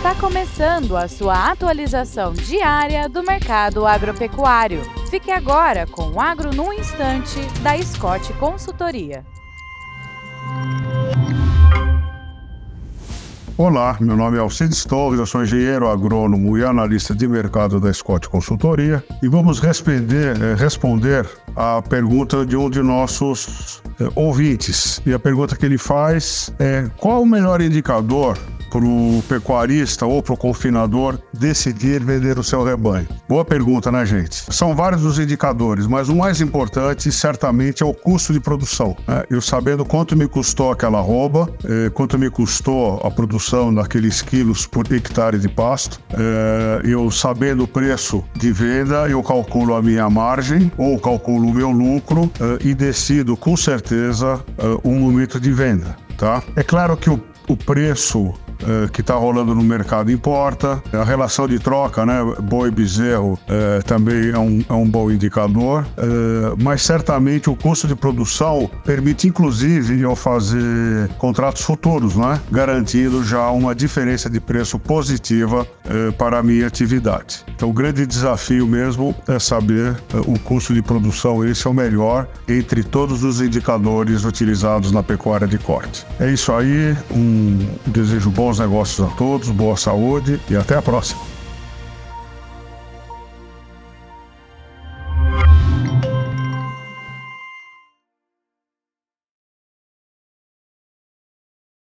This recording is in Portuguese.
Está começando a sua atualização diária do mercado agropecuário. Fique agora com o Agro no Instante, da Scott Consultoria. Olá, meu nome é Alcides Torres, eu sou engenheiro agrônomo e analista de mercado da Scott Consultoria e vamos responder, eh, responder a pergunta de um de nossos eh, ouvintes. E a pergunta que ele faz é: qual o melhor indicador para o pecuarista ou para o confinador decidir vender o seu rebanho? Boa pergunta, né, gente? São vários os indicadores, mas o mais importante certamente é o custo de produção. Né? Eu sabendo quanto me custou aquela arroba, eh, quanto me custou a produção daqueles quilos por hectare de pasto, eh, eu sabendo o preço de venda, eu calculo a minha margem ou calculo o meu lucro eh, e decido com certeza um momento de venda. Tá? É claro que o, o preço eh, que está rolando no mercado importa. A relação de troca, né, boi bezerro, uh, também é um, é um bom indicador, uh, mas certamente o custo de produção permite, inclusive, eu fazer contratos futuros, né, garantindo já uma diferença de preço positiva para a minha atividade. Então, o grande desafio mesmo é saber o custo de produção, esse é o melhor entre todos os indicadores utilizados na pecuária de corte. É isso aí, um desejo bons negócios a todos, boa saúde e até a próxima.